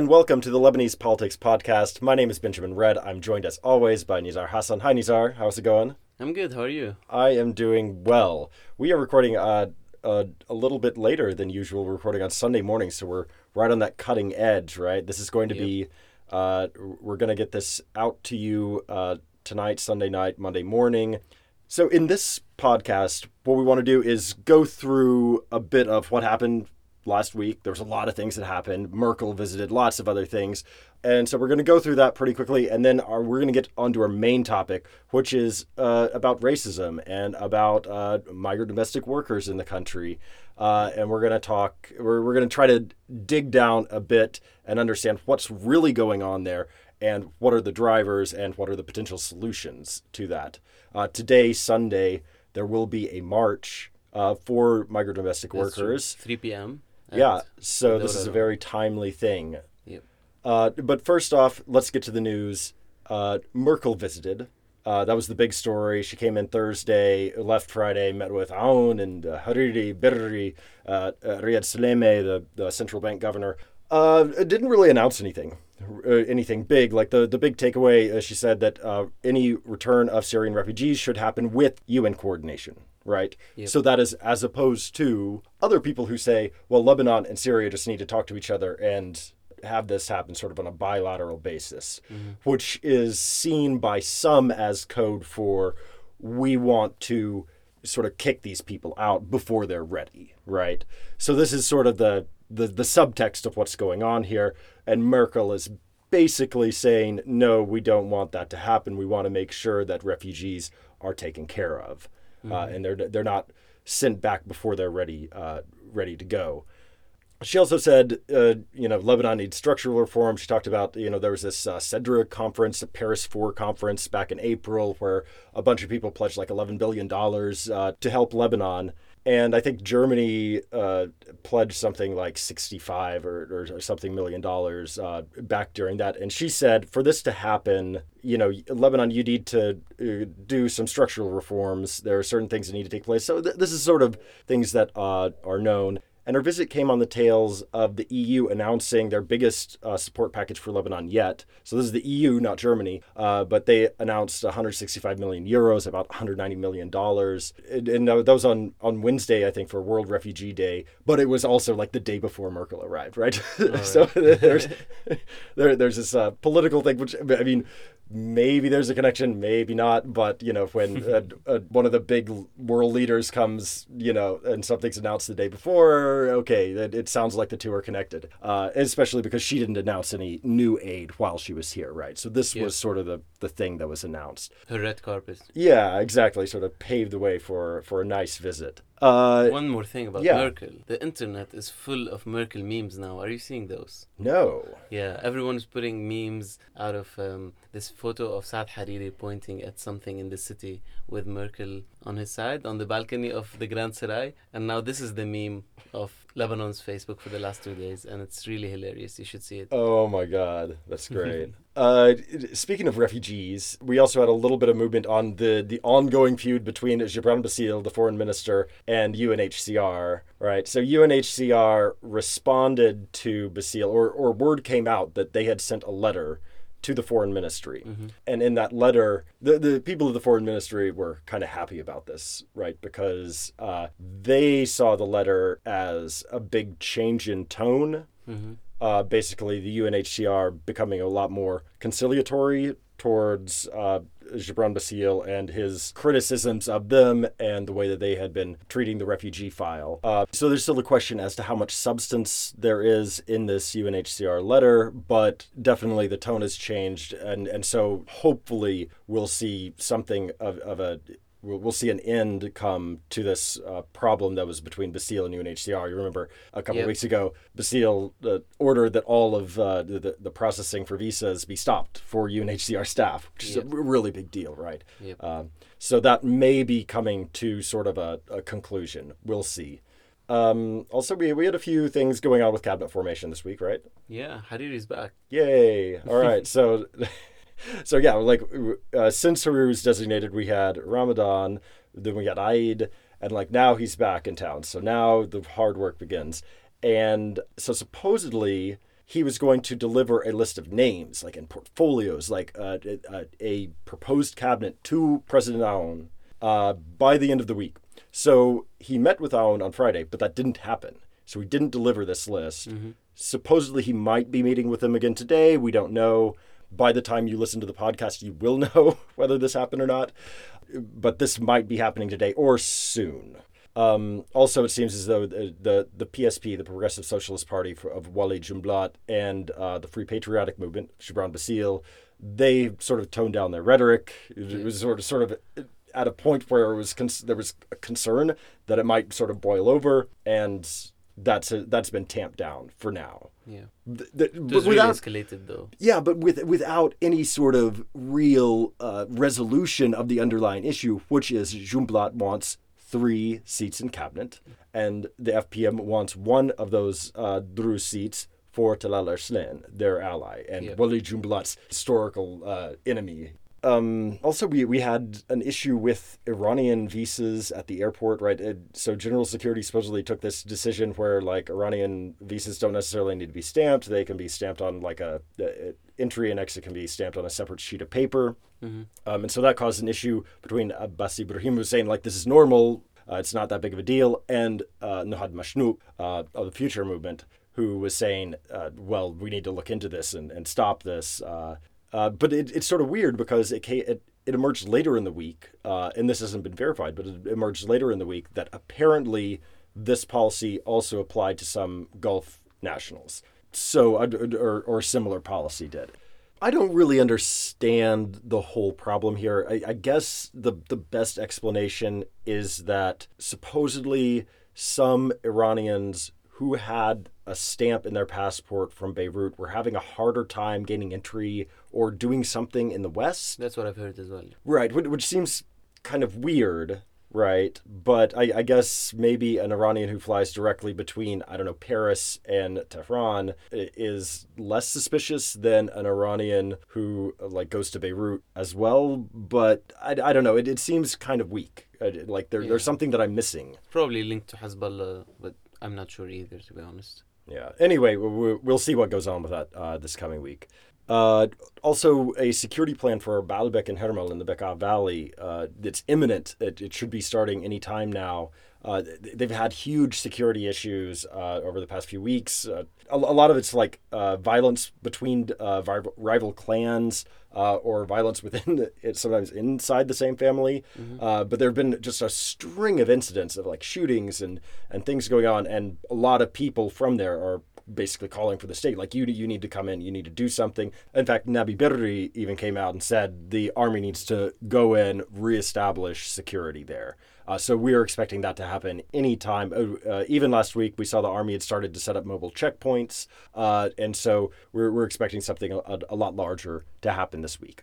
And welcome to the Lebanese Politics Podcast. My name is Benjamin Redd. I'm joined as always by Nizar Hassan. Hi Nizar, how's it going? I'm good. How are you? I am doing well. We are recording uh, uh, a little bit later than usual. We're recording on Sunday morning, so we're right on that cutting edge, right? This is going to Yep. be, uh, we're going to get this out to you uh, tonight, Sunday night, Monday morning. So, in this podcast, what we want to do is go through a bit of what happened last week. There was a lot of things that happened. Merkel visited, lots of other things. And so we're going to go through that pretty quickly. And then our, we're going to get onto our main topic, which is uh, about racism and about uh, migrant domestic workers in the country. Uh, and we're going to talk, we're, we're going to try to dig down a bit and understand what's really going on there and what are the drivers and what are the potential solutions to that. Uh, today, Sunday, there will be a march uh, for migrant domestic That's true. workers. 3 p.m. Yeah, so this is a very timely thing. Yep. Uh, but first off, let's get to the news. Uh, Merkel visited. Uh, that was the big story. She came in Thursday, left Friday, met with Aoun and uh, Hariri Berri, uh, uh, Riyad Salameh, the, the central bank governor. Uh, didn't really announce anything, uh, anything big. Like the, the big takeaway, uh, she said that uh, any return of Syrian refugees should happen with UN coordination, right? Yep. So that is as opposed to other people who say, well, Lebanon and Syria just need to talk to each other and have this happen sort of on a bilateral basis, mm-hmm. which is seen by some as code for we want to sort of kick these people out before they're ready, right? So this is sort of the the, the subtext of what's going on here, and Merkel is basically saying, no, we don't want that to happen. We want to make sure that refugees are taken care of, uh, and they're they're not sent back before they're ready uh, ready to go. She also said, uh, you know, Lebanon needs structural reform. She talked about, you know, there was this uh, CEDRE conference, the Paris 4 conference back in April, where a bunch of people pledged like $11 billion uh, to help Lebanon. And I think Germany uh, pledged something like 65 or, or, or something million dollars uh, back during that. And she said, for this to happen, you know, Lebanon, you need to uh, do some structural reforms. There are certain things that need to take place. So th- this is sort of things that uh, are known. And her visit came on the tails of the EU announcing their biggest uh, support package for Lebanon yet. So this is the EU, not Germany, uh, but they announced 165 million euros, about 190 million dollars, and, and that was on on Wednesday, I think, for World Refugee Day. But it was also like the day before Merkel arrived, right? so there's there, there's this uh, political thing, which I mean. Maybe there's a connection, maybe not. But you know, when uh, uh, one of the big world leaders comes, you know, and something's announced the day before, okay, it, it sounds like the two are connected. Uh, especially because she didn't announce any new aid while she was here, right? So this Yeah. was sort of the the thing that was announced. Her red carpet. Yeah, exactly. Sort of paved the way for for a nice visit. Uh, One more thing about yeah. Merkel. The internet is full of Merkel memes now. Are you seeing those? no. Yeah, everyone is putting memes out of um, this photo of Saad Hariri pointing at something in the city with Merkel on his side on the balcony of the Grand Serail. And now this is the meme of Lebanon's Facebook for the last two days, and it's really hilarious. You should see it. Oh my God, that's great. uh, speaking of refugees, we also had a little bit of movement on the the ongoing feud between Gibran Bassil, the foreign minister, and UNHCR. Right. So UNHCR responded to Bassil, or or word came out that they had sent a letter to the foreign ministry. And in that letter, the, the people of the foreign ministry were kind of happy about this, right? Because uh, they saw the letter as a big change in tone Mm-hmm. uh, basically the UNHCR becoming a lot more conciliatory towards uh, Gibran Bassil and his criticisms of them and the way that they had been treating the refugee file. Uh, so there's still a question as to how much substance there is in this UNHCR letter, but definitely the tone has changed, and and so hopefully we'll see something of, of a we'll, we'll see an end come to this uh, problem that was between Bassil and UNHCR. You remember a couple Yep. of weeks ago, Bassil uh, ordered that all of uh, the, the processing for visas be stopped for UNHCR staff, which is a really big deal, right? Yep. Um, so that may be coming to sort of a, a conclusion. We'll see. Um, also, we, we had a few things going on with cabinet formation this week, right? Yeah, Hariri's back. Yay! All right, so so yeah, like uh, since Hariri's designated, we had Ramadan, then we got Eid, and like now he's back in town. So now the hard work begins, and so supposedly he was going to deliver a list of names, like in portfolios, like uh, a, a, proposed cabinet to President Aoun uh, by the end of the week. So he met with Aoun on Friday, but that didn't happen. So he didn't deliver this list. Mm-hmm. Supposedly he might be meeting with him again today. We don't know. By the time you listen to the podcast, you will know whether this happened or not. But this might be happening today or soon. Um, also, it seems as though the, the, the PSP, the Progressive Socialist Party for, of Walid Jumblat, and uh, the Free Patriotic Movement, Gibran Bassil, they sort of toned down their rhetoric. It, was sort of sort of at a point where it was there was a concern that it might sort of boil over, and that's a, that's been tamped down for now. Yeah, the, the, it was really escalated though. Yeah, but with without any sort of real uh, resolution of the underlying issue, which is Jumblat wants three seats in cabinet, and the FPM wants one of those uh, Druze seats for Talal Arslan, their ally, and yep. Walid Jumblat's historical uh, enemy. Um, also, we, we had an issue with Iranian visas at the airport, right? It, so, General Security supposedly took this decision where, like, Iranian visas don't necessarily need to be stamped. They can be stamped on, like, a, a entry and exit can be stamped on a separate sheet of paper. Mm-hmm. Um, and so that caused an issue between Abbas Ibrahim, who's saying, like, this is normal, uh, it's not that big of a deal, and uh, Nohad Machnouk uh, of the Future Movement, who was saying, uh, well, we need to look into this and, and stop this. Uh, uh, but it, it's sort of weird because it, it, it emerged later in the week, uh, and this hasn't been verified, but it emerged later in the week that apparently this policy also applied to some Gulf nationals. So, or, or similar policy did. I don't really understand the whole problem here. I, I, guess the the best explanation is that supposedly some Iranians who had a stamp in their passport from Beirut were having a harder time gaining entry or doing something in the West. That's what I've heard as well. Right, which seems kind of weird Right. But I, I, guess maybe an Iranian who flies directly between, I don't know, Paris and Tehran is less suspicious than an Iranian who like goes to Beirut as well. But I, I don't know. It, it seems kind of weak. Like there, yeah. there's something that I'm missing. Probably linked to Hezbollah, but I'm not sure either, to be honest. Yeah. Anyway, we'll see what goes on with that uh, this coming week. Uh, also, a security plan for Baalbek and Hermel in the Bekaa Valley. Uh, it's imminent. It, it, should be starting any time now. Uh, they've had huge security issues uh, over the past few weeks. Uh, a, a, lot of it's like uh, violence between rival, rival, clans or violence within it, sometimes inside the same family. Mm-hmm. but there have been just a string of incidents of like shootings and, and things going on, and a lot of people from there are basically calling for the state, like you you need to come in, you need to do something. In fact, Nabih Berri even came out and said the army needs to go in, reestablish security there. Uh, so we are expecting that to happen anytime. Uh, uh, even last week, we saw the army had started to set up mobile checkpoints, uh, and so we're we're expecting something a, a, lot larger to happen this week.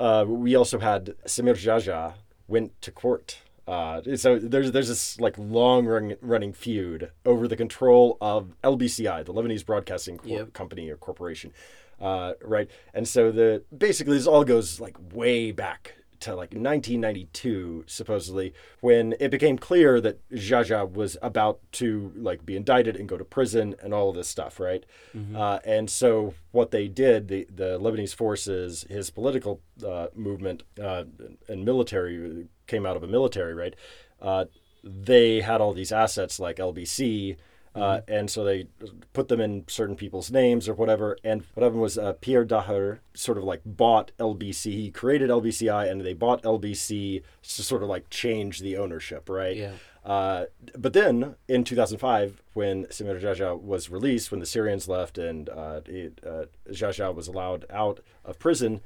Uh, we also had Samir Geagea went to court uh, so there's there's this like long run, running feud over the control of LBCI, the Lebanese Broadcasting Cor- yep. Company or Corporation, uh, right? And so the basically this all goes like way back to like 1992 supposedly when it became clear that Geagea was about to like be indicted and go to prison and all of this stuff right mm-hmm. uh, and so what they did the the Lebanese forces his political uh, movement uh, and military came out of a military, right? Uh, they had all these assets like LBC, uh, and so they put them in certain people's names or whatever. And what happened was uh, Pierre Daher sort of like bought LBC. He created LBCI, and they bought LBC to sort of like change the ownership, right? Yeah. Uh, but then in 2005, when Samir Geagea was released, when the Syrians left and uh, it, uh, Geagea was allowed out of prison,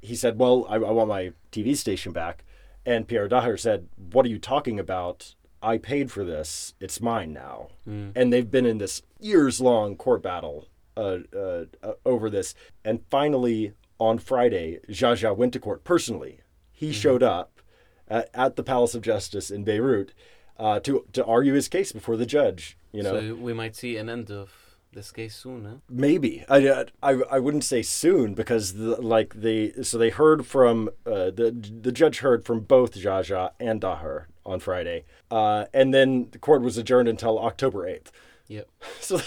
he said, "Well, I, I want my TV station back." And Pierre Daher said, What are you talking about? I paid for this. It's mine now. Mm. And they've been in this years long court battle uh, uh, uh, over this. And finally, on Friday, Geagea went to court personally. He mm showed up at, at, the Palace of Justice in Beirut uh, to, to argue his case before the judge. You know, so we might see an end of this case soon, huh? Maybe I, I, I wouldn't say soon because the, like they so they heard from uh, the the judge heard from both Geagea and Daher on Friday, uh, and then the court was adjourned until October eighth. Yep. So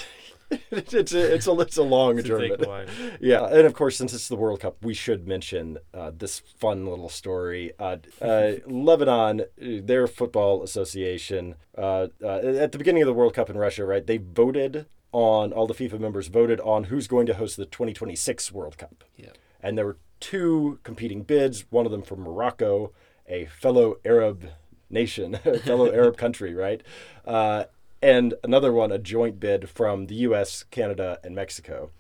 it's a, it's a it's a long take adjournment. a. Yeah, and of course, since it's the World Cup, we should mention uh, this fun little story. Uh, uh, Lebanon, their football association, uh, uh, at the beginning of the World Cup in Russia, right? They voted on all the FIFA members voted on who's going to host the 2026 World Cup, Yeah. and there were two competing bids. One of them from Morocco, a fellow Arab nation, fellow Arab country, right? Uh, and another one, a joint bid from the U.S., Canada, and Mexico.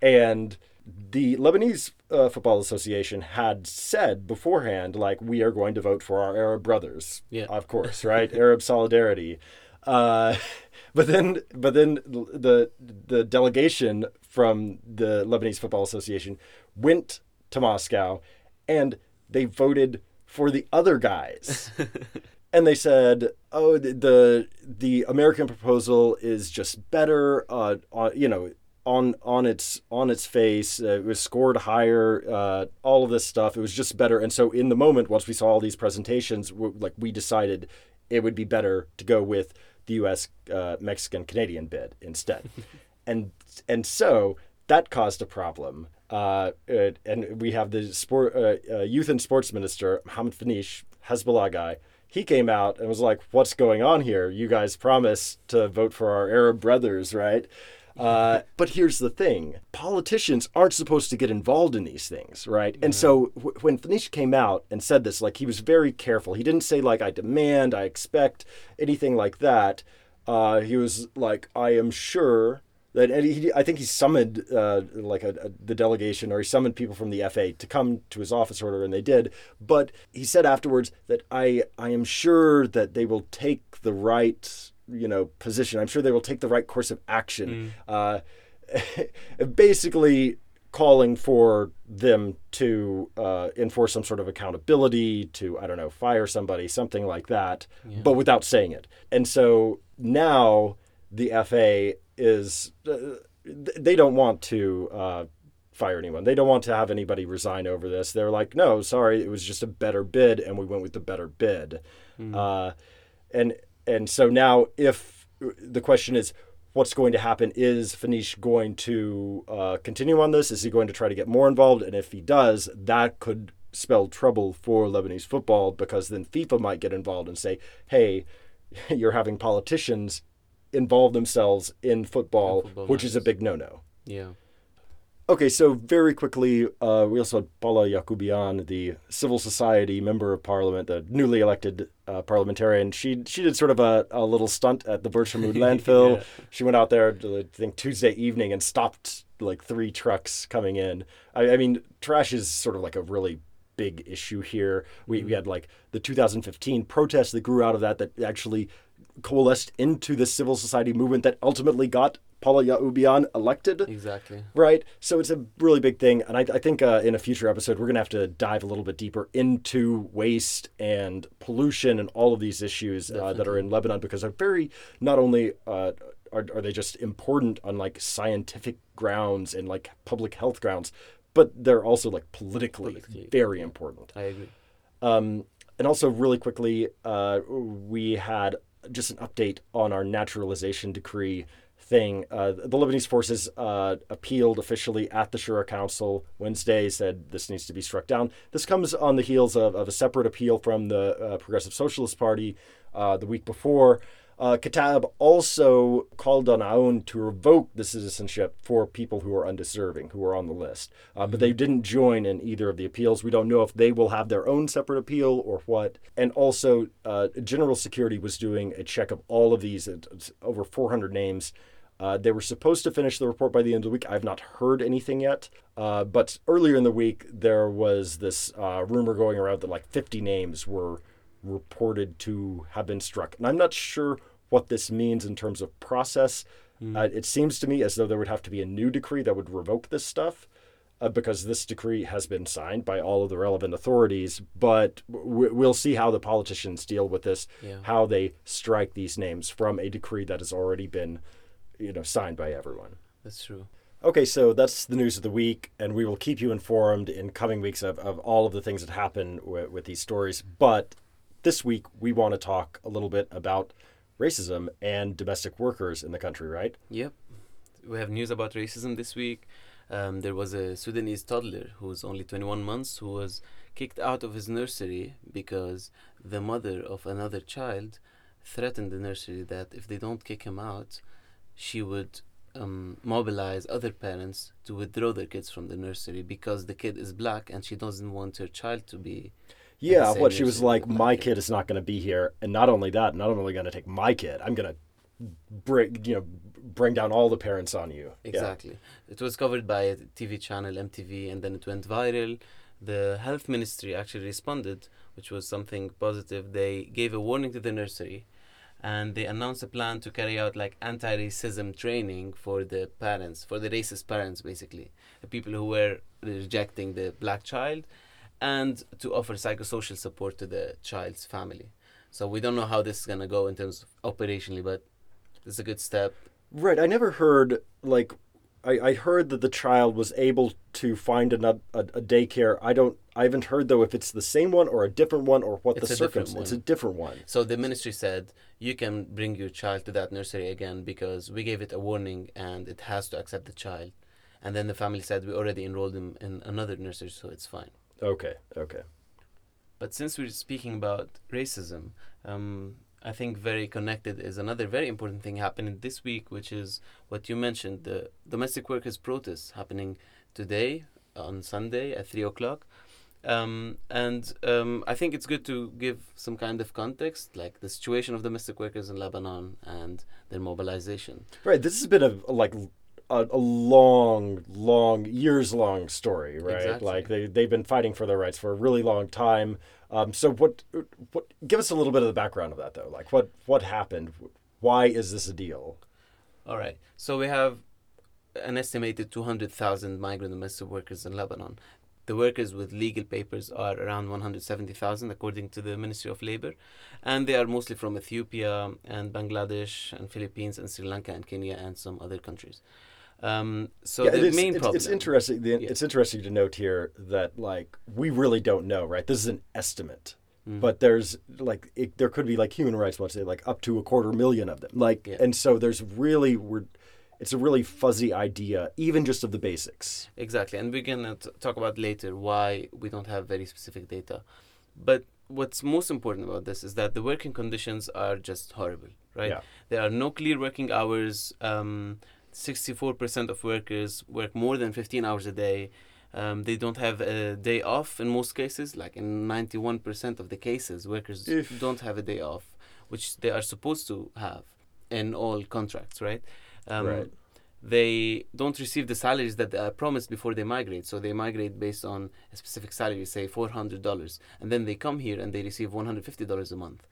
And the Lebanese uh, Football Association had said beforehand, like, we are going to vote for our Arab brothers. Yeah. Of course, right? Arab solidarity. Uh, but then, but then the the delegation from the Lebanese Football Association went to Moscow, and they voted for the other guys and they said, "Oh, the the, the American proposal is just better. Uh, on, you know, on on its on its face, uh, it was scored higher. Uh, all of this stuff, it was just better. And so, in the moment, once we saw all these presentations, w- like we decided it would be better to go with the U.S., uh, Mexican, Canadian bid instead. and and so that caused a problem. Uh, uh, and we have the sport, uh, uh, youth and sports minister Mohammed Fneish, Hezbollah guy. He came out and was like, "What's going on here? You guys promised to vote for our Arab brothers, right?" Uh, but here's the thing: politicians aren't supposed to get involved in these things, right? And so w- when Fneish came out and said this, like he was very careful. He didn't say like, "I demand," "I expect," anything like that. Uh, he was like, "I am sure." That and he, I think he summoned uh, like a, a, the delegation or he summoned people from the FA to come to his office order and they did. But he said afterwards that I I am sure that they will take the right you know position. I'm sure they will take the right course of action uh, basically calling for them to uh, enforce some sort of accountability to I don't know fire somebody something like that but without saying it. And so now the FA is uh, they don't want to uh, fire anyone. They don't want to have anybody resign over this. They're like, no, sorry, it was just a better bid, and we went with the better bid. Uh, and and so now, if the question is, what's going to happen? Is Fneish going to uh, continue on this? Is he going to try to get more involved? And if he does, that could spell trouble for Lebanese football because then FIFA might get involved and say, hey, you're having politicians involve themselves in football, football which is a big no-no. Yeah. Okay, so very quickly, uh, we also had Paula Yacoubian, the civil society member of parliament, the newly elected uh, parliamentarian. She she did sort of a, a little stunt at the Bourj Hammoud landfill. Yeah. She went out there, I think Tuesday evening, and stopped like three trucks coming in. I, I mean, trash is sort of like a really big issue here. We, we had like the 2015 protests that grew out of that that actually coalesced into the civil society movement that ultimately got Paula Yacoubian elected Exactly. right? So it's a really big thing, and I, I think uh, in a future episode we're gonna have to dive a little bit deeper into waste and pollution and all of these issues uh, that are in Lebanon because they're very not only uh, are, are they just important on like scientific grounds and like public health grounds, but they're also like politically, Politically, very important. I agree. Um, and also, really quickly, uh, we had just an update on our naturalization decree thing. Uh, the Lebanese forces uh, appealed officially at the Shura Council Wednesday, said this needs to be struck down. This comes on the heels of, of a separate appeal from the uh, Progressive Socialist Party uh, the week before. Uh, also called on Aoun to revoke the citizenship for people who are undeserving, who are on the list. Uh, But they didn't join in either of the appeals. We don't know if they will have their own separate appeal or what. And also, uh, General Security was doing a check of all of these, over 400 names. Uh, they were supposed to finish the report by the end of the week. I've not heard anything yet. Uh, but earlier in the week, there was this uh, rumor going around that like 50 names were reported to have been struck. And I'm not sure what this means in terms of process. Uh, it seems to me as though there would have to be a new decree that would revoke this stuff. Uh, because this decree has been signed by all of the relevant authorities, but w- we'll see how the politicians deal with this, Yeah. how they strike these names from a decree that has already been, you know, signed by everyone. That's true. Okay, so that's the news of the week, and we will keep you informed in coming weeks of, of all of the things that happen with, with these stories. But this week, we want to talk a little bit about racism and domestic workers in the country, right? Yep. we have news about racism this week. Um, there was a Sudanese toddler who was only 21 months who was kicked out of his nursery because the mother of another child threatened the nursery that if they don't kick him out, she would um, mobilize other parents to withdraw their kids from the nursery because the kid is black and she doesn't want her child to be. Yeah, what she was like, my kid is not going to be here, and not only that, not only going to take my kid, I'm going to bring you know bring down all the parents on you. Yeah. Exactly. It was covered by a TV channel, MTV, and then it went viral. The health ministry actually responded, which was something positive. They gave a warning to the nursery and they announced a plan to carry out like anti-racism training for the parents, for the racist parents basically, the people who were rejecting the black child and to offer psychosocial support to the child's family. So we don't know how this is going to go in terms of operationally, but it's a good step. Right. I never heard like I, I heard that the child was able to find another a, a daycare. I don't. I haven't heard though if it's the same one or a different one or what It's the circumstance. It's a different one. So the ministry said you can bring your child to that nursery again because we gave it a warning and it has to accept the child. And then the family said we already enrolled him in another nursery, so it's fine. Okay. Okay. But since we're speaking about racism, um, I think very connected is another very important thing happening this week, which is what you mentioned the domestic workers' protests happening today on Sunday at 3 o'clock. Um, and um, I think it's good to give some kind of context, like the situation of domestic workers in Lebanon and their mobilization. Right. This has been a bit of like a, a long, long, years long story, right? Exactly. Like they they've been fighting for their rights for a really long time. Um, so what what give us a little bit of the background of that though? Like what what happened? Why is this a deal? All right. So we have an estimated 200,000 migrant domestic workers in Lebanon. The workers with legal papers are around 170,000, according to the Ministry of Labor. And they are mostly from Ethiopia and Bangladesh and Philippines and Sri Lanka and Kenya and some other countries. Um, so Yeah, the it is- main it's, problem. it's interesting. The, Yeah. It's interesting to note here that like we really don't know, right? This is an estimate, Mhm. but there's like it, there could be like human rights watch say like up to a quarter million of them, like, Yeah. and so there's really we're it's a really fuzzy idea, even just of the basics. Exactly, and we're gonna t- talk about later why we don't have very specific data. But what's most important about this is that the working conditions are just horrible, right? Yeah. There are no clear working hours. Um, 64% of workers work more than 15 hours a day. Um, they don't have a day off in most cases. Like in 91% of the cases, workers If- don't have a day off, which they are supposed to have in all contracts, right? Um, Right. They don't receive the salaries that they are promised before they migrate. So they migrate based on a specific salary, say $400. And then they come here and they receive $150 a month.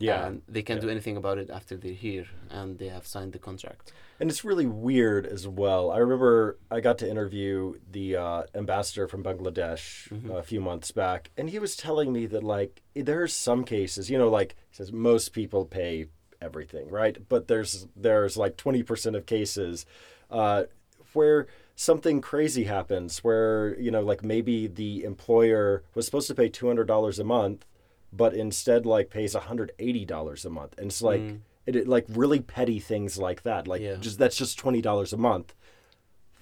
Yeah, And they can't Yeah. do anything about it after they're here and they have signed the contract. and it's really weird as well. I remember I got to interview the uh, ambassador from Bangladesh Mhm. a few months back, and he was telling me that like there are some cases, you know, like he says most people pay everything, right? But there's there's like twenty percent of cases uh, where something crazy happens, where you know, like maybe the employer was supposed to pay two hundred dollars a month, but instead like pays hundred eighty dollars a month, and it's like Mm. it, it like really petty things like that. Like Yeah. just that's just twenty dollars a month.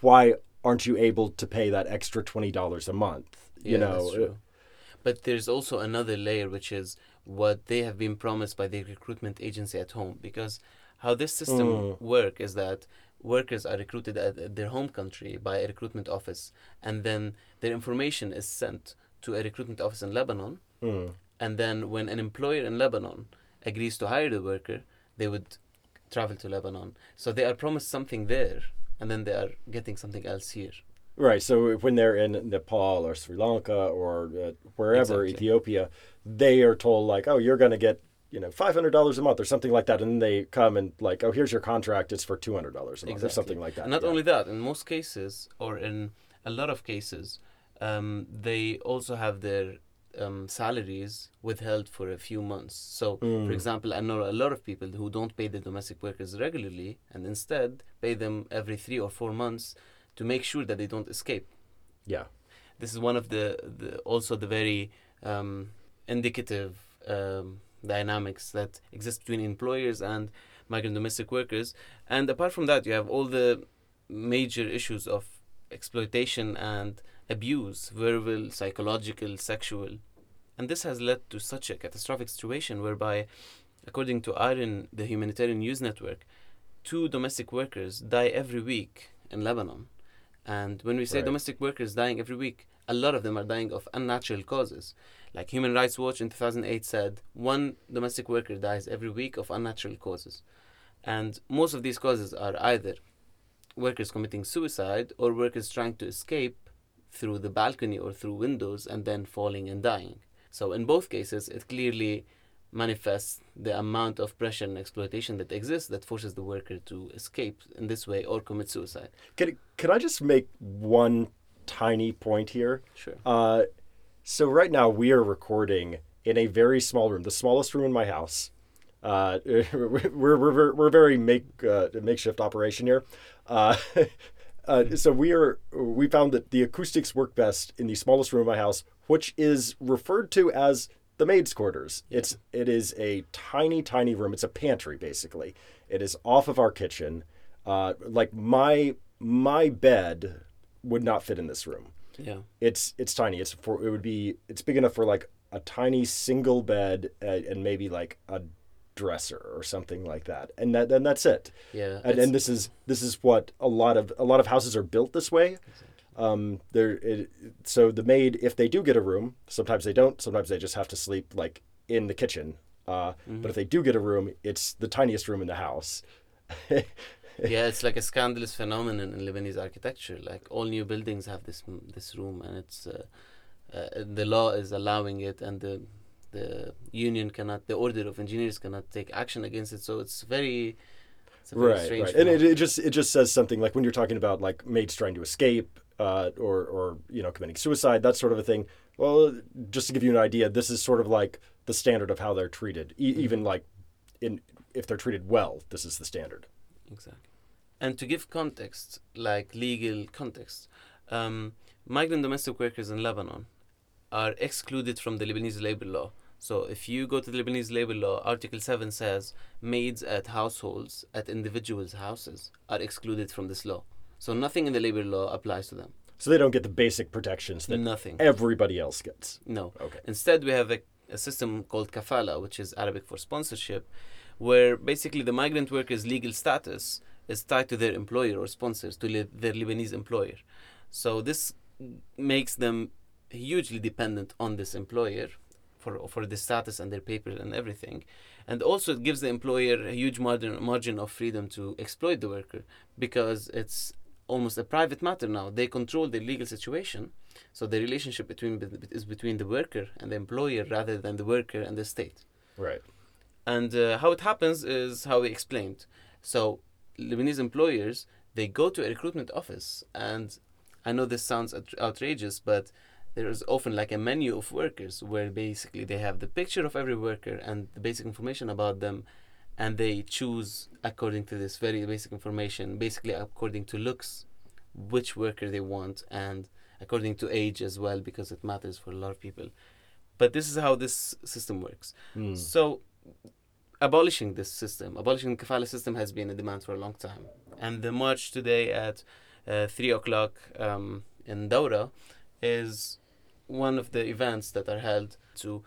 Why aren't you able to pay that extra twenty dollars a month? You Yeah, know. But there's also another layer, which is what they have been promised by the recruitment agency at home. Because how this system Mm. work is that workers are recruited at, at their home country by a recruitment office, and then their information is sent to a recruitment office in Lebanon. Mm. And then when an employer in Lebanon agrees to hire the worker, they would travel to Lebanon. So they are promised something there, and then they are getting something else here. Right. So when they're in Nepal or Sri Lanka or uh, wherever Exactly. Ethiopia, they are told like, oh, you're going to get you know five hundred dollars a month or something like that, and then they come and like, oh, here's your contract. It's for two hundred dollars a month or something like that. And not yeah. only that, in most cases, or in a lot of cases, um, they also have their um, salaries withheld for a few months. So, Mm. for example, I know a lot of people who don't pay the domestic workers regularly and instead pay them every three or four months to make sure that they don't escape. Yeah. This is one of the, the also the very um, indicative um, dynamics that exist between employers and migrant domestic workers. And apart from that, you have all the major issues of exploitation and abuse, verbal, psychological, sexual. And this has led to such a catastrophic situation whereby, according to IRIN, the Humanitarian News Network, two domestic workers die every week in Lebanon. And when we say Right. domestic workers dying every week, a lot of them are dying of unnatural causes. Like Human Rights Watch in 2008 said, one domestic worker dies every week of unnatural causes. And most of these causes are either workers committing suicide or workers trying to escape through the balcony or through windows and then falling and dying. So, in both cases, it clearly manifests the amount of pressure and exploitation that exists that forces the worker to escape in this way or commit suicide. Can, can I just make one tiny point here? Sure. Uh, so right now we are recording in a very small room, the smallest room in my house. Uh, we're, we're, we're, we're very make uh, makeshift operation here. Uh, uh, so we are we found that the acoustics work best in the smallest room in my house, which is referred to as the maid's quarters. It's it is a tiny tiny room. It's a pantry basically. It is off of our kitchen. Uh, like my my bed would not fit in this room Yeah. it's it's tiny. It's for it would be it's big enough for like a tiny single bed uh, and maybe like a dresser or something like that, and that and that's it. Yeah. And, and this is this is what a lot of a lot of houses are built this way. Um, there, it, so the maid, if they do get a room, sometimes they don't. Sometimes they just have to sleep like in the kitchen. Uh, But if they do get a room, it's the tiniest room in the house. yeah, it's like a scandalous phenomenon in Lebanese architecture. Like all new buildings have this this room, and it's uh, uh, the law is allowing it, and the the union cannot, the order of engineers cannot take action against it. So it's very, it's a very right right. And it, it just it just says something like when you're talking about like maids trying to escape uh, or or you know committing suicide that sort of a thing. Well just to give you an idea this is sort of like the standard of how they're treated. E- even like in if they're treated well this is the standard. Exactly. And to give context, like legal context, um, migrant domestic workers in Lebanon are excluded from the Lebanese labor law. So if you go to the Lebanese labor law, Article 7 says maids at households, at individuals' houses, are excluded from this law. So nothing in the labor law applies to them. so they don't get the basic protections that Nothing. everybody else gets No. okay Instead, we have a, a system called kafala, which is Arabic for sponsorship, where basically the migrant worker's legal status is tied to their employer or sponsors, to li- their Lebanese employer. So this makes them hugely dependent on this employer for for the status and their papers and everything, and also it gives the employer a huge margin margin of freedom to exploit the worker because it's almost a private matter now. They control the legal situation, so the relationship between is between the worker and the employer rather than the worker and the state. right And uh, how it happens is how we explained. So Lebanese employers they go to a recruitment office, and I know this sounds outrageous, but there is often like a menu of workers where basically they have the picture of every worker and the basic information about them, and they choose according to this very basic information, basically according to looks, which worker they want, and according to age as well, because it matters for a lot of people. But this is how this system works. Hmm. So, abolishing this system, abolishing the kafala system has been a demand for a long time. And the march today at uh, 3 o'clock um, in Daura is one of the events that are held to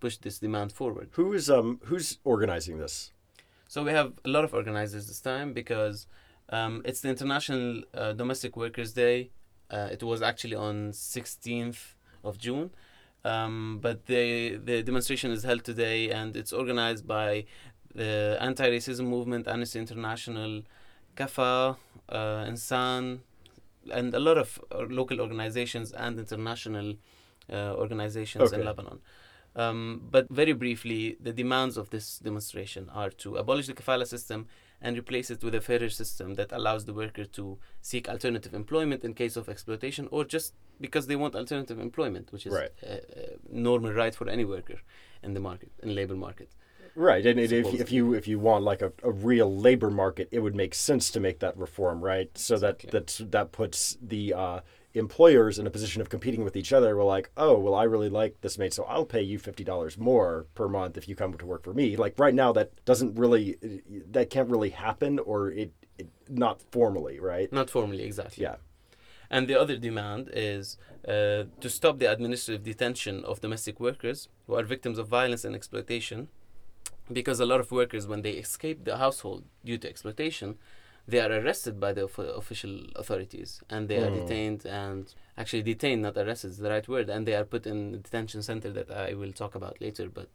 push this demand forward. who's um who's organizing this So we have a lot of organizers this time because um, it's the International uh, Domestic Workers Day. Uh, it was actually on 16th of June, um, but the the demonstration is held today, and it's organized by the anti-racism movement, Amnesty International, KAFA, uh, Insan, and a lot of uh, local organizations and international uh, organizations in Lebanon. Um, but very briefly, the demands of this demonstration are to abolish the kafala system and replace it with a fairer system that allows the worker to seek alternative employment in case of exploitation or just because they want alternative employment, which is Right. a, a normal right for any worker in the market, in labor market. Right, and it, if, if you if you want like a, a real labor market, it would make sense to make that reform, right? So Exactly. that that that puts the uh, employers in a position of competing with each other. We're like, oh, well, I really like this mate, so I'll pay you fifty dollars more per month if you come to work for me. Like right now, that doesn't really that can't really happen, or it, it not formally, right? Not formally, exactly. Yeah. And the other demand is uh, to stop the administrative detention of domestic workers who are victims of violence and exploitation. Because a lot of workers, when they escape the household due to exploitation, they are arrested by the of- official authorities and they are Mm. detained and actually detained, not arrested is the right word, and they are put in a detention center that I will talk about later. But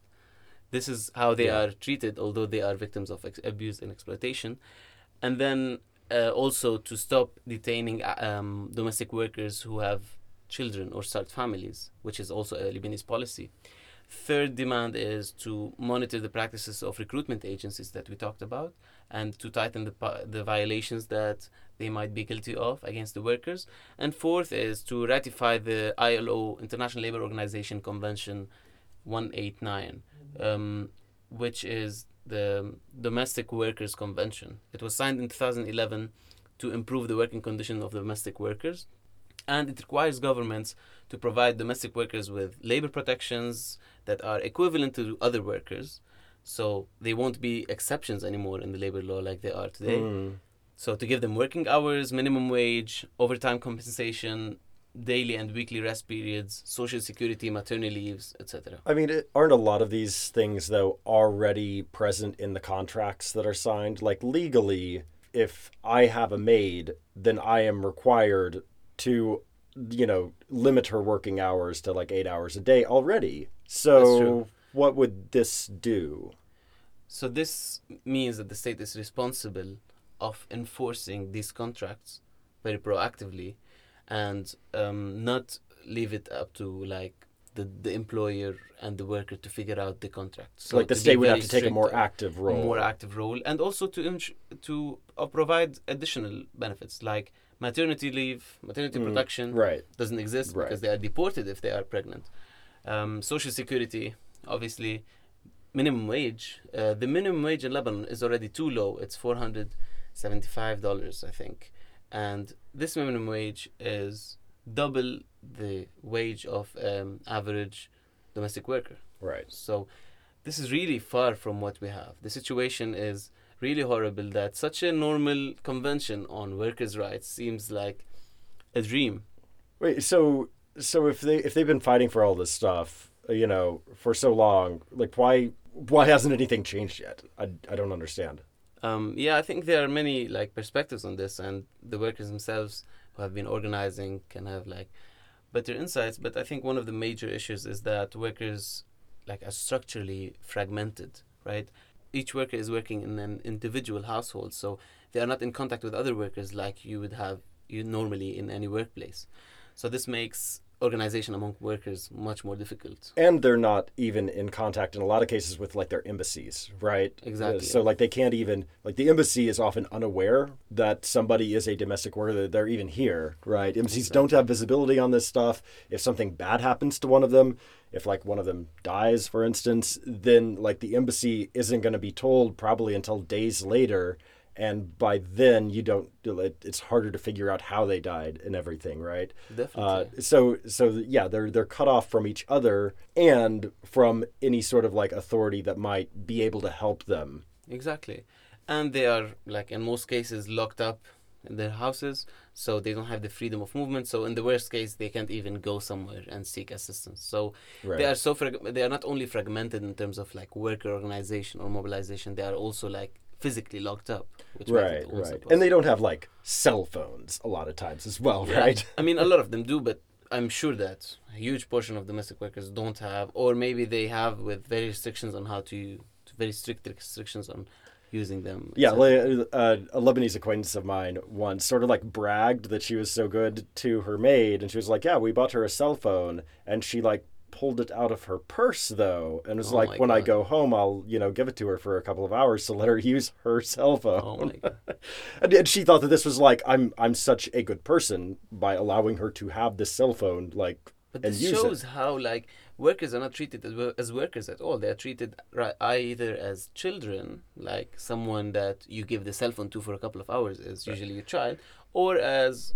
this is how they Yeah. are treated, although they are victims of ex- abuse and exploitation. And then uh, also to stop detaining uh, um, domestic workers who have children or start families, which is also a Lebanese policy. Third demand is to monitor the practices of recruitment agencies that we talked about and to tighten the, the violations that they might be guilty of against the workers. And fourth is to ratify the ILO, International Labour Organization Convention 189, um, which is the Domestic Workers Convention. It was signed in 2011 to improve the working condition of domestic workers. And it requires governments to provide domestic workers with labor protections that are equivalent to other workers. So they won't be exceptions anymore in the labor law like they are today. Mm. So to give them working hours, minimum wage, overtime compensation, daily and weekly rest periods, social security, maternity leaves, etc. I mean, aren't a lot of these things though already present in the contracts that are signed? Like legally, if I have a maid, then I am required to, you know, limit her working hours to like eight hours a day already. That's So, true. What would this do? So this means that the state is responsible of enforcing these contracts very proactively and um, not leave it up to like the, the employer and the worker to figure out the contract. So, like the state would have to take a more active role. more active role and also to ins- to uh, provide additional benefits like maternity leave maternity Mm, protection right. doesn't exist Right. because they are deported if they are pregnant um, social security obviously minimum wage uh, the minimum wage in lebanon is already too low it's $475 i think and this minimum wage is double the wage of um, average domestic worker Right. so this is really far from what we have. The situation is really horrible that such a normal convention on workers' rights seems like a dream. Wait, so so if they if they've been fighting for all this stuff, you know, for so long, like why why hasn't anything changed yet? I, I don't understand. Um, yeah, I think there are many like perspectives on this, and the workers themselves who have been organizing can have like better insights. But I think one of the major issues is that workers like are structurally fragmented, right? Each worker is working in an individual household, so they are not in contact with other workers like you would have you normally in any workplace. So this makes organization among workers much more difficult. And they're not even in contact in a lot of cases with like their embassies, right? Exactly. So like they can't even like the embassy is often unaware that somebody is a domestic worker. that They're even here, right? Embassies don't have visibility on this stuff. If something bad happens to one of them, if like one of them dies, for instance, then like the embassy isn't going to be told probably until days later. And by then, you don't. it- It's harder to figure out how they died and everything, right? Definitely. Uh, so so yeah, they're they're cut off from each other and from any sort of like authority that might be able to help them. Exactly. And they are, like in most cases, locked up in their houses, so they don't have the freedom of movement. So, in the worst case, they can't even go somewhere and seek assistance. So, Right. they are so frag- they are not only fragmented in terms of like worker organization or mobilization, they are also like physically locked up, which right, right. And they don't have like cell phones a lot of times as well, Yeah. right? I mean, a lot of them do, but I'm sure that a huge portion of domestic workers don't have, or maybe they have with very restrictions on how to, very strict restrictions on using them. Yeah, uh, a Lebanese acquaintance of mine once sort of like bragged that she was so good to her maid, and she was like, "Yeah, we bought her a cell phone," and she like pulled it out of her purse though, and was Oh like, "When I go home, I'll you know give it to her for a couple of hours to let her use her cell oh phone." Oh my god. And, and she thought that this was like, "I'm I'm such a good person by allowing her to have this cell phone." Like, But this shows it. how like workers are not treated as, as workers at all. They are treated right, either as children, like someone that you give the cell phone to for a couple of hours is Right. usually your child, or as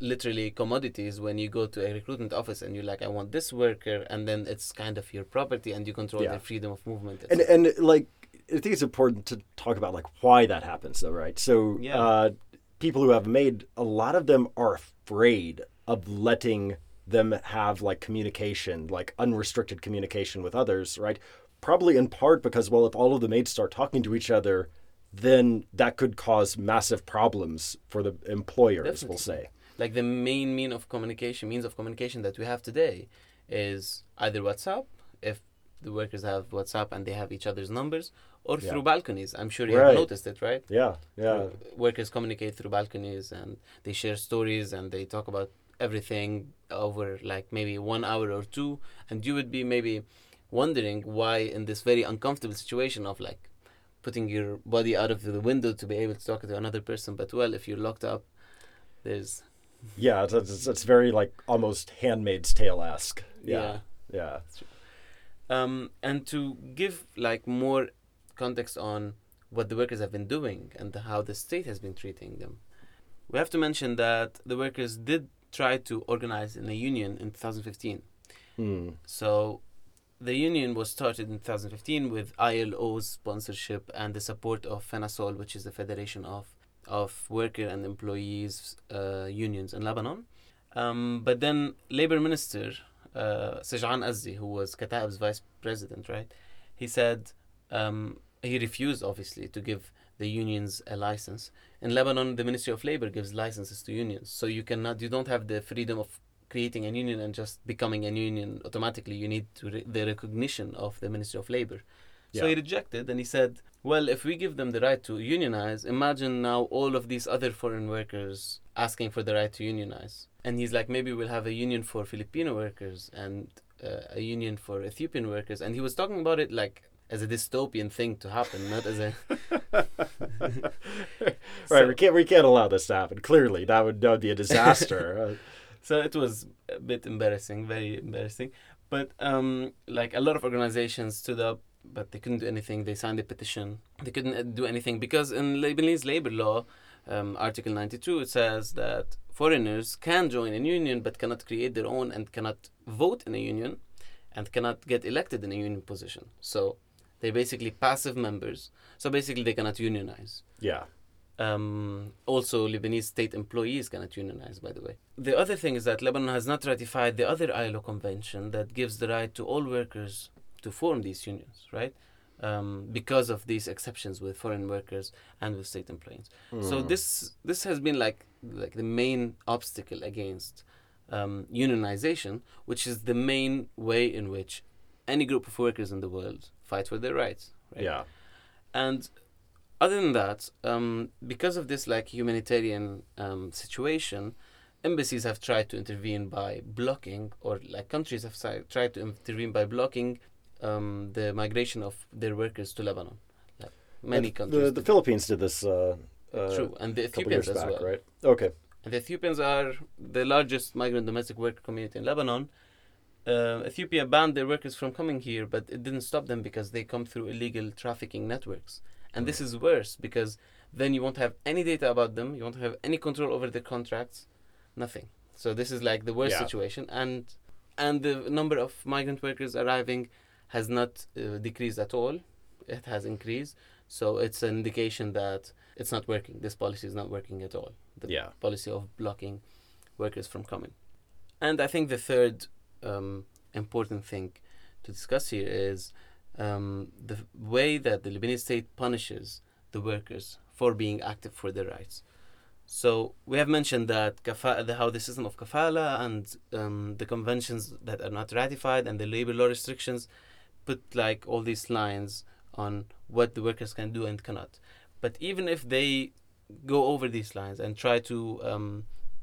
literally commodities when you go to a recruitment office and you're like, I want this worker, and then it's kind of your property and you control Yeah. their freedom of movement. and and like I think it's important to talk about like why that happens though, right? So Yeah. uh, people who have made a lot of them are afraid of letting them have like communication, like unrestricted communication with others, right? Probably in part because, well, if all of the maids start talking to each other, then that could cause massive problems for the employers, we'll say. Like the main mean of communication means of communication that we have today is either whatsapp if the workers have whatsapp and they have each other's numbers or Yeah. through balconies i'm sure you Right. have noticed it right Yeah, yeah. workers communicate through balconies and they share stories and they talk about everything over like maybe one hour or two and you would be maybe wondering why in this very uncomfortable situation of like putting your body out of the window to be able to talk to another person but well if you're locked up there's Yeah, it's, it's, it's very like almost Handmaid's Tale esque. yeah, Yeah. Um, and to give like more context on what the workers have been doing and how the state has been treating them, we have to mention that the workers did try to organize in a union in 2015. Hmm. So the union was started in 2015 with ILO's sponsorship and the support of FENASOL, which is the Federation of of worker and employees uh, unions in Lebanon. Um, but then Labor Minister uh, Sej'an Azzi, who was Kataib's vice president, right? He said um, he refused, obviously, to give the unions a license. In Lebanon, the Ministry of Labor gives licenses to unions, so you cannot, you don't have the freedom of creating a union and just becoming a union automatically. You need to re- the recognition of the Ministry of Labor. So he rejected, and he said, "Well, if we give them the right to unionize, imagine now all of these other foreign workers asking for the right to unionize." And he's like, "Maybe we'll have a union for Filipino workers and uh, a union for Ethiopian workers." And he was talking about it like as a dystopian thing to happen, not as a Right, we can't we can't allow this to happen. Clearly, that would that would be a disaster. So it was a bit embarrassing, very embarrassing. But um, like a lot of organizations stood up, but they couldn't do anything. They signed a petition. They couldn't uh, do anything because in Lebanese labor law, um, Article 92, it says that foreigners can join a union but cannot create their own and cannot vote in a union and cannot get elected in a union position. So they're basically passive members. So basically, they cannot unionize. yeah, Um, also, Lebanese state employees cannot unionize, by the way. The other thing is that Lebanon has not ratified the other ILO convention that gives the right to all workers to form these unions, right? Um, because of these exceptions with foreign workers and with state employees. So Hmm. this this has been like like the main obstacle against um, unionization, which is the main way in which any group of workers in the world fight for their rights. Right? yeah, And other than that, um, because of this like humanitarian um, situation, embassies have tried to intervene by blocking, or like countries have tried to intervene by blocking um, the migration of their workers to Lebanon. Like many The- countries. The, the. Philippines did this. Uh, uh, True, and the a couple Ethiopians years as back, well. right? Okay. And the Ethiopians are the largest migrant domestic worker community in Lebanon. Uh, Ethiopia banned their workers from coming here, but it didn't stop them because they come through illegal trafficking networks. And this is worse because then you won't have any data about them, you won't have any control over their contracts, nothing. So this is like the worst Yeah. situation, and and the number of migrant workers arriving has not uh, decreased at all; it has increased. So it's an indication that it's not working. This policy is not working at all. The Yeah. policy of blocking workers from coming. And I think the third um, important thing to discuss here is um, the way that the Lebanese state punishes the workers for being active for their rights. So we have mentioned that kafa- the, how the system of kafala and um, the conventions that are not ratified and the labor law restrictions put like all these lines on what the workers can do and cannot. But even if they go over these lines and try to um,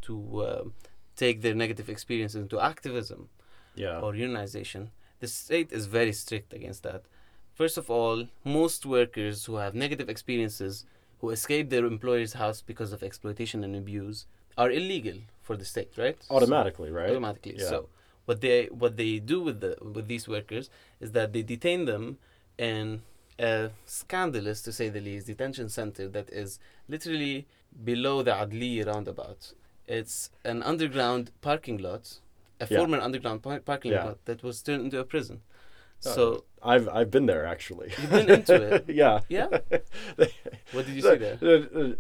to uh, take their negative experiences into activism Yeah. or unionization, the state is very strict against that. First of all, most workers who have negative experiences, who escape their employer's house because of exploitation and abuse, are illegal for the state, right? So- Automatically, right? automatically. Yeah. So what they what they do with the with these workers is that they detain them in a scandalous, to say the least, detention center that is literally below the Adlieh roundabout. It's an underground parking lot, a Yeah. former underground par- parking Yeah. lot that was turned into a prison. So I've I've been there actually. you've been into it. yeah. Yeah. What did you see there?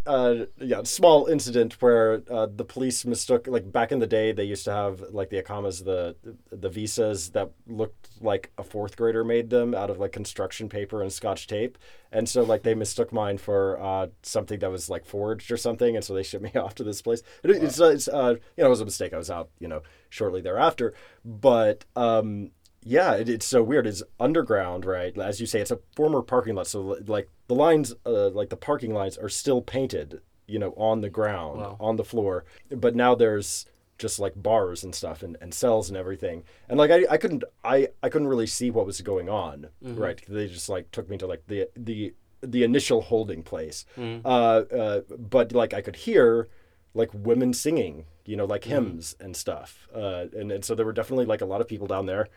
Uh, uh, yeah, small incident where uh, the police mistook like back in the day they used to have like the akamas the the visas that looked like a fourth grader made them out of like construction paper and scotch tape and so like they mistook mine for uh, something that was like forged or something and so they shipped me off to this place it, it's, it's uh, you know it was a mistake I was out you know shortly thereafter but um yeah, it, it's so weird. It's underground, right? As you say, it's a former parking lot. So like the lines, uh, like the parking lines, are still painted, you know, on the ground, Wow. on the floor. But now there's just like bars and stuff and, and cells and everything. And like I, I couldn't I, I couldn't really see what was going on, right? They just like took me to like the the the initial holding place. Uh, uh, but like I could hear like women singing, you know, like hymns and stuff. Uh, and, and so there were definitely like a lot of people down there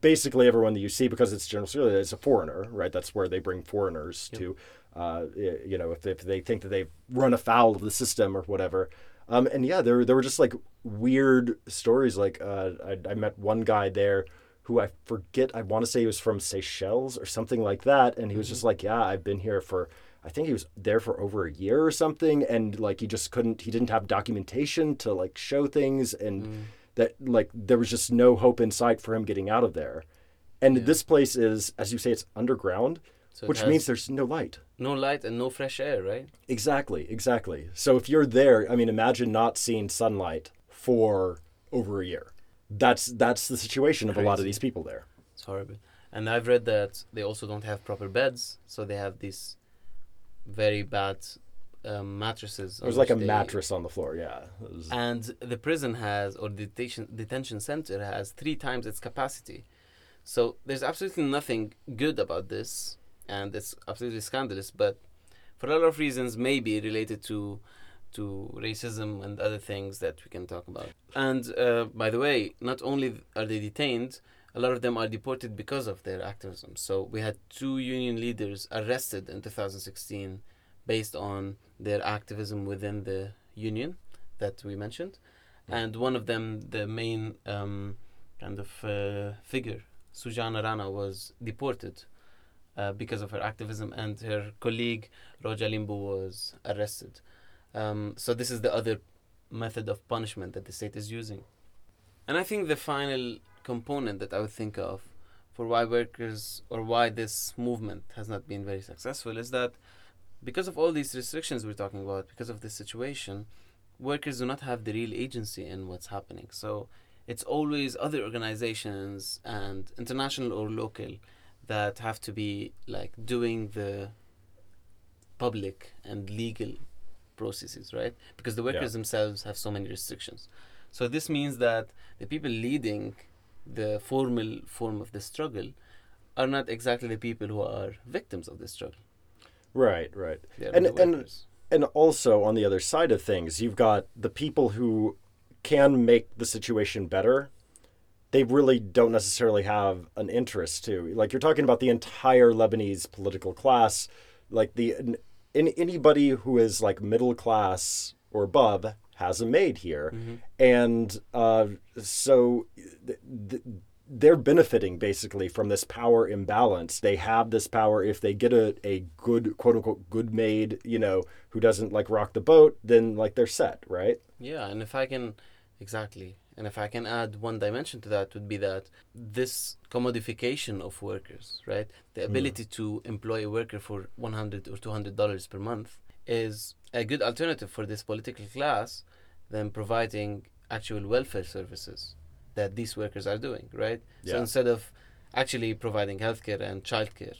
basically everyone that you see because it's General Australia is a foreigner, right? That's where they bring foreigners to, uh, you know, if, if they think that they've run afoul of the system or whatever. Um, and yeah, there there were just like weird stories. Like uh, I, I met one guy there who I forget. I want to say he was from Seychelles or something like that, and he was just like, "Yeah, I've been here for." I think he was there for over a year or something, and like he just couldn't. He didn't have documentation to like show things, and that like there was just no hope in sight for him getting out of there. And this place is, as you say, it's underground, So which has means there's no light. no light and no fresh air, right? Exactly, exactly. So if you're there, I mean, imagine not seeing sunlight for over a year. That's that's the situation of a lot of these people there. It's horrible. And I've read that they also don't have proper beds, so they have these very bad um, mattresses. There was like a they- mattress on the floor. Yeah. Was- And the prison has, or the detention detention center has three times its capacity. So there's absolutely nothing good about this, and it's absolutely scandalous. But for a lot of reasons, maybe related to to racism and other things that we can talk about. And uh, by the way, not only are they detained, a lot of them are deported because of their activism. So we had two union leaders arrested in 2016 based on their activism within the union that we mentioned, and one of them, the main um, kind of uh, figure, Sujana Rana, was deported uh, because of her activism, and her colleague Roja Limbu was arrested. Um, so this is the other method of punishment that the state is using. And I think the final component that I would think of for why workers or why this movement has not been very successful is that because of all these restrictions we're talking about, because of this situation, workers do not have the real agency in what's happening. So it's always other organizations and international or local that have to be like doing the public and legal processes, right? Because the workers themselves have so many restrictions. So this means that the people leading the formal form of the struggle are not exactly the people who are victims of the struggle. Right, right. Are And- and- And also on the other side of things, you've got the people who can make the situation better. They really don't necessarily have an interest to. Like you're talking about the entire Lebanese political class, like the in, anybody who is like middle class or above has a maid here, Mm-hmm. and uh, so th- th- they're benefiting basically from this power imbalance. They have this power. If they get a, a good quote unquote good maid, you know, who doesn't like rock the boat, then like they're set, right? Yeah, and if I can, exactly, and if I can add one dimension to that, would be that this commodification of workers, right, the hmm. ability to employ a worker for one hundred or two hundred dollars per month, is a good alternative for this political class than providing actual welfare services that these workers are doing, right? So instead of actually providing healthcare and childcare,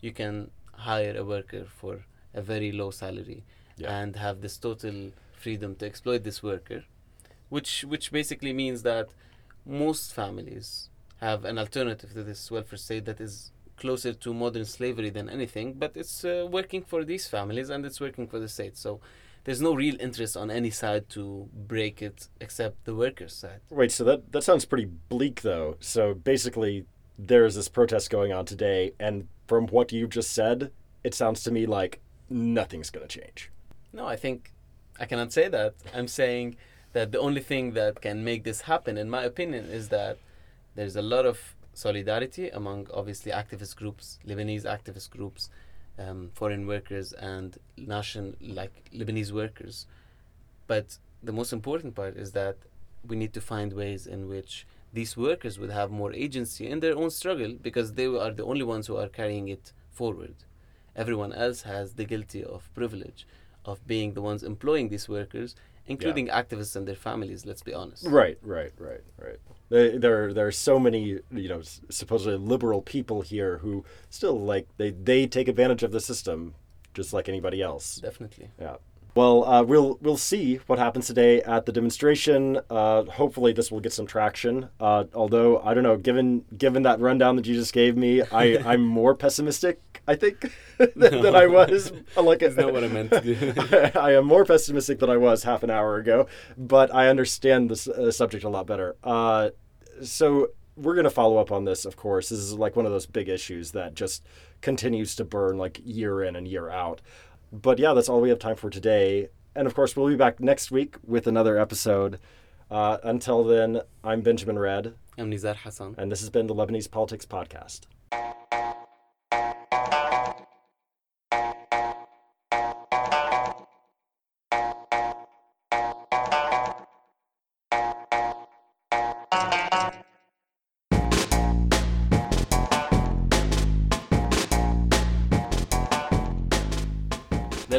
you can hire a worker for a very low salary Yeah. and have this total freedom to exploit this worker, which which basically means that most families have an alternative to this welfare state that is closer to modern slavery than anything, but it's uh, working for these families and it's working for the state. So there's no real interest on any side to break it except the workers' side. Wait, so that that sounds pretty bleak though. So basically there's this protest going on today and from what you just said, it sounds to me like nothing's going to change. No, I think I cannot say that. I'm saying that the only thing that can make this happen, in my opinion, is that there's a lot of solidarity among obviously activist groups, Lebanese activist groups, um, foreign workers, and national like Lebanese workers. But the most important part is that we need to find ways in which these workers would have more agency in their own struggle because they are the only ones who are carrying it forward. Everyone else has the guilty of privilege of being the ones employing these workers, including activists and their families. Let's be honest. Right, right, right, right. They, there, there are so many, you know, supposedly liberal people here who still like they they take advantage of the system, just like anybody else. Definitely. Yeah. Well, uh, we'll we'll see what happens today at the demonstration. Uh, hopefully, this will get some traction. Uh, although I don't know, given given that rundown that you just gave me, I I'm more pessimistic. I think than, than I was. Like That's not what I meant to do. I am more pessimistic than I was half an hour ago, but I understand this uh, subject a lot better. Uh, so we're going to follow up on this, of course. This is like one of those big issues that just continues to burn like year in and year out. But yeah, that's all we have time for today. And of course, we'll be back next week with another episode. Uh, until then, I'm Benjamin Redd, I'm Nizar Hassan. and this has been the Lebanese Politics Podcast.